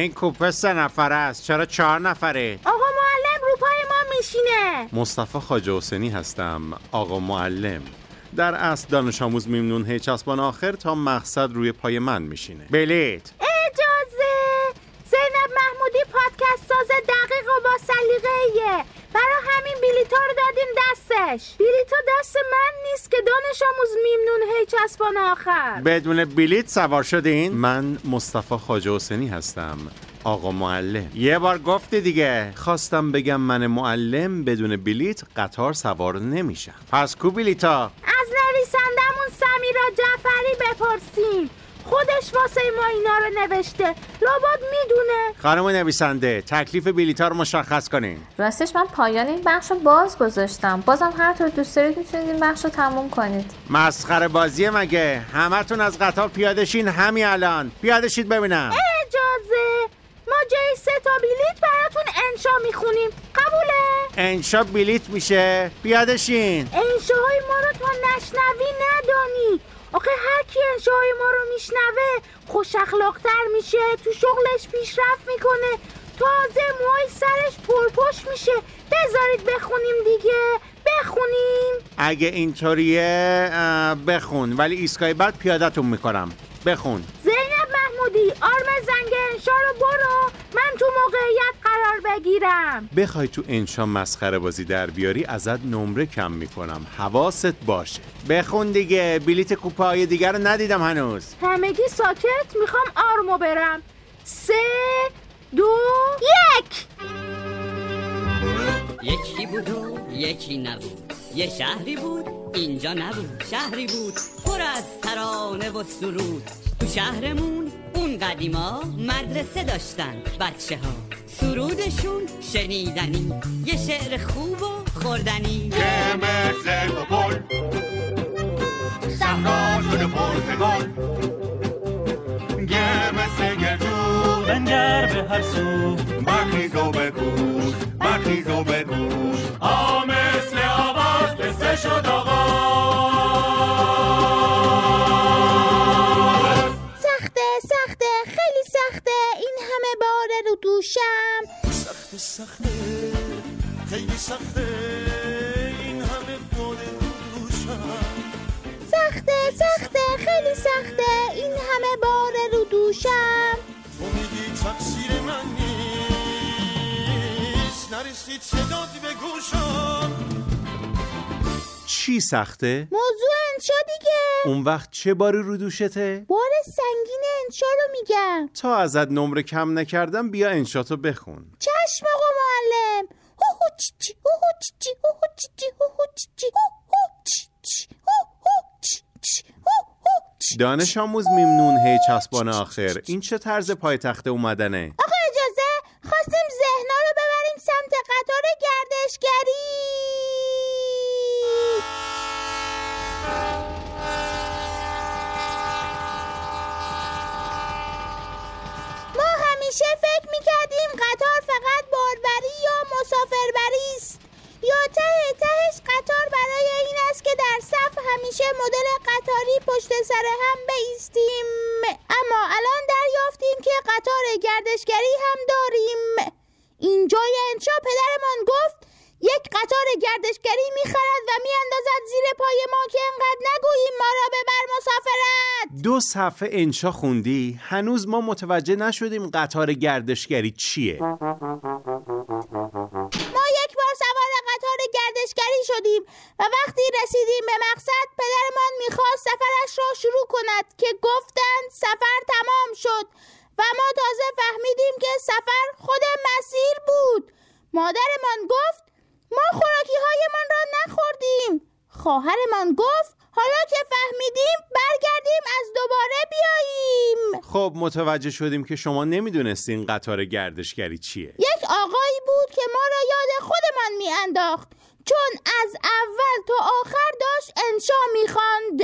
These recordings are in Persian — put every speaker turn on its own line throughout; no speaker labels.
این کوپه سه نفره است. چرا چهار نفره؟
آقا معلم رو پای ما میشینه.
مصطفی خاجه حسینی هستم آقا معلم. در اصل دانش آموز میمنون هی چسبان آخر تا مقصد روی پای من میشینه. بلیت.
اجازه. زینب محمودی پادکست ساز دقیق و با سلیقه برای همین بلیتا رو دادیم دستش. بلیتا دست من نیست که دانش آموز میمنون هی چسبان آخر.
بدون بلیت سوار شدین؟ من مصطفی خاجه حسینی هستم آقا معلم. یه بار گفتی دیگه. خواستم بگم من معلم بدون بلیت قطار سوار نمیشم. پس کو بلیتا
از نویسندمون سمیرا جعفری بپرسین خودش واسه ما اینا رو نوشته. لابد می‌دونه.
خانم نویسنده تکلیف بلیتا رو مشخص کنین.
راستش من پایان این بخش رو باز گذاشتم. بازم هر طور دوست دارید می‌تونید این بخش رو تموم کنید.
مسخره بازیه مگه؟ همتون از قطار پیاده شین همین الان. پیاده شید ببینم.
اجازه. ما جای سه تا بلیت براتون انشا می‌خونیم. قبوله.
انشا بلیت میشه. پیاده شین.
انشاهای ما رو تا نشنوی ندانی. آخه هر کی انشاهای ما رو میشنوه خوش اخلاقتر میشه تو شغلش پیشرفت می‌کنه. تازه موهای سرش پرپشت میشه. بذارید بخونیم دیگه. بخونیم.
اگه اینطوریه بخون. ولی ایستگاه بعد پیادتون می‌کنم. بخون.
زینب محمودی انشا رو برو. من تو موقعیت قرار بگیرم.
بخوای تو انشا مسخره بازی در بیاری ازت نمره کم می‌کنم. حواست باشه. بخون دیگه. بلیت کوپه های دیگر رو ندیدم هنوز.
همگی ساکت می‌خوام آرمو برم. سه دو یک.
یکی بود و یکی نبود. یه شهری بود اینجا نبود. شهری بود پر از ترانه و سرود. تو شهرمون اون قدیما مدرسه داشتن بچه ها سرودشون شنیدنی یه شعر خوب و خوردنی.
که مثل پل صحرا شده پرتگال یه مثل گردون
بنگر به هر سو.
برخیز و بکوش برخیز و بکوش آ مثل آواز قصه شد آغاز.
دوشم.
سخت سخته خیلی سخته این همه باد دوشم.
سخته سخته خیلی سخته این همه بار رو دوشم.
تو میگی تقصیر من نیست نرسید صدات به گوشم.
چی سخته؟
موضوع انشا دیگه
اون وقت چه باری رو دوشته؟
بار سنگین انشا رو میگم
تا ازت نمره کم نکردم بیا انشاتو بخون
چشم آقا معلم.
دانش آموز میمنون هی چسبان آخر این چه طرز پایتخت اومدنه؟
آقا اجازه خواستیم ذهنا رو ببریم سمت قطار گردشگری ما همیشه فکر می‌کردیم قطار فقط باربری یا مسافربری است یا ته تهش قطار برای این است که در صف همیشه مدل قطاری پشت سر هم بیستیم. اما الان دریافتیم که قطار گردشگری هم داریم. اینجای انشا پدرمان گفت یک قطار گردشگری می‌خرد و میاندازد زیر پای ما که انقدر نگوییم ما را ببر مسافرت.
دو صفحه انشا خوندی؟ هنوز ما متوجه نشدیم قطار گردشگری چیه.
شدیم و وقتی رسیدیم به مقصد پدرمان می‌خواست سفرش را شروع کند که گفتند سفر تمام شد و ما تازه فهمیدیم که سفر خود مسیر بود. مادرمان گفت ما خوراکی هایمان را نخوردیم. خواهرمان گفت حالا که فهمیدیم برگردیم از دوباره بیاییم.
خب متوجه شدیم که شما نمی‌دونستین قطار گردشگری چیه.
یک آقایی بود که ما را یاد خودمان میانداخت. چون از اول تا آخر داشت انشا می‌خواند.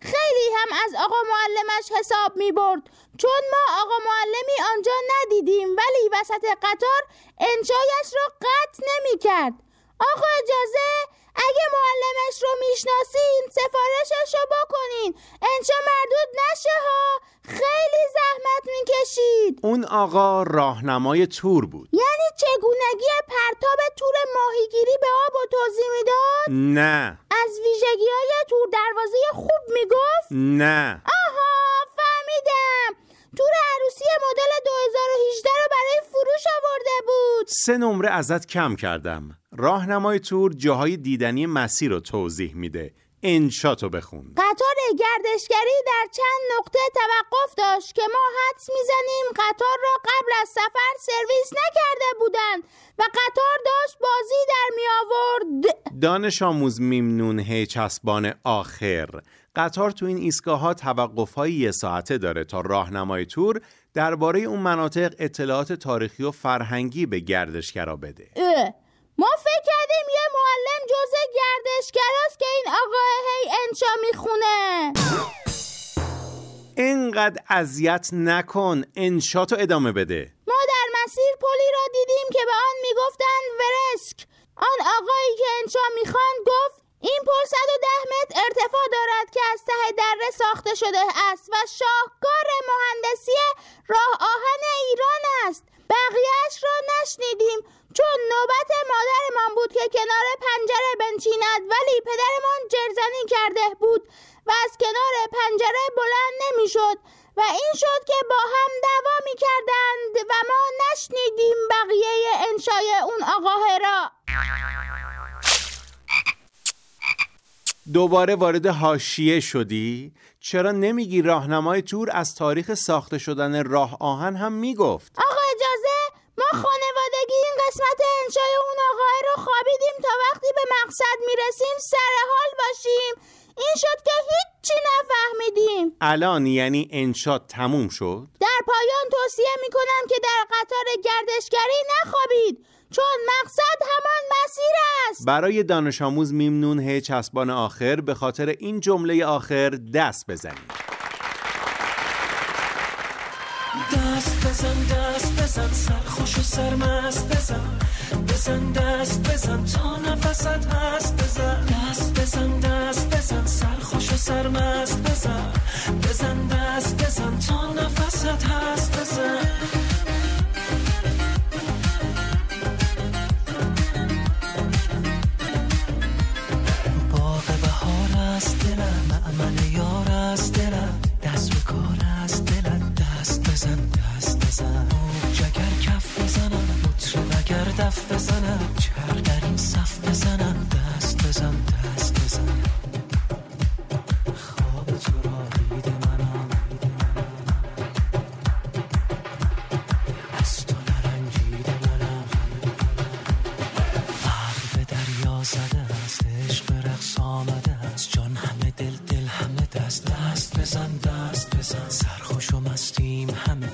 خیلی هم از آقا معلمش حساب می‌برد. چون ما آقا معلمی آنجا ندیدیم ولی وسط قطار انشایش را قطع نمی‌کرد. آقا اجازه اگه معلمش رو می‌شناسین سفارشش رو بکنین. انشا مردود نشه ها. خیلی زحمت می‌کشید.
اون آقا راهنمای تور بود.
یعنی چگونگی پرتاب تور ماهیگیری به آب و توضیح می‌داد؟
نه.
از ویژگی های تور دروازه خوب می‌گفت؟
نه.
آها فهمیدم. تور عروسی مدل 2018 رو برای فروش آورده بود.
سه نمره ازت کم کردم. راهنمای تور جاهای دیدنی مسیر رو توضیح میده. انشاتو بخون.
قطار گردشگری در چند نقطه توقف داشت که ما حدس می‌زنیم قطار را قبل از سفر سرویس نکرده بودند و قطار داشت بازی در می آورد
دانش آموز میمنون هی چسبان آخر. قطار تو این ایستگاه ها توقف های یه ساعته داره تا راهنمای تور درباره اون مناطق اطلاعات تاریخی و فرهنگی به گردشگرا بده.
اه، ما فکر کردیم یه معلم جز گردشگراست که این آقا هی انشا می‌خونه.
اینقدر اذیت نکن انشاتو ادامه بده.
ما در مسیر پلی را دیدیم که به آن می‌گفتند ورسک. آن آقایی که انشا می‌خواند گفت این پل 110 متر ارتفاع دارد که از ته دره ساخته شده است و شاهکار مهندسی راه آهن ایران است. بقیهش را نشنیدیم چون نوبت بود که کنار پنجره بنشیند ولی پدرمان جرزنی کرده بود و از کنار پنجره بلند نمی‌شد و این شد که با هم دعوا می کردند و ما نشنیدیم بقیه انشای اون آقاه را
دوباره وارد حاشیه شدی؟ چرا نمیگی راهنمای تور از تاریخ ساخته شدن راه آهن هم می‌گفت؟
آقا اجازه ما این قسمت انشای اون آقاه رو خوابیدیم تا وقتی به مقصد می‌رسیم سر حال باشیم. این شد که هیچی نفهمیدیم.
الان یعنی انشا تموم شد؟
در پایان توصیه می‌کنم که در قطار گردشگری نخوابید چون مقصد همان مسیر است.
برای دانش آموز میمنون هی چسبان آخر به خاطر این جمله آخر دست بزنید.
دست بزن دست بزن سرخوش و سرمست بزن. بزن دست بزن تا نفست هست بزن. دست بزن دست بزن سرخوش و سرمست بزن. بزن دست بزن تا نفست هست بزن. زده است عشق رقص آمده است. جان همه دل دل همه دست دست بزن دست بزن. سرخوش و مستیم همه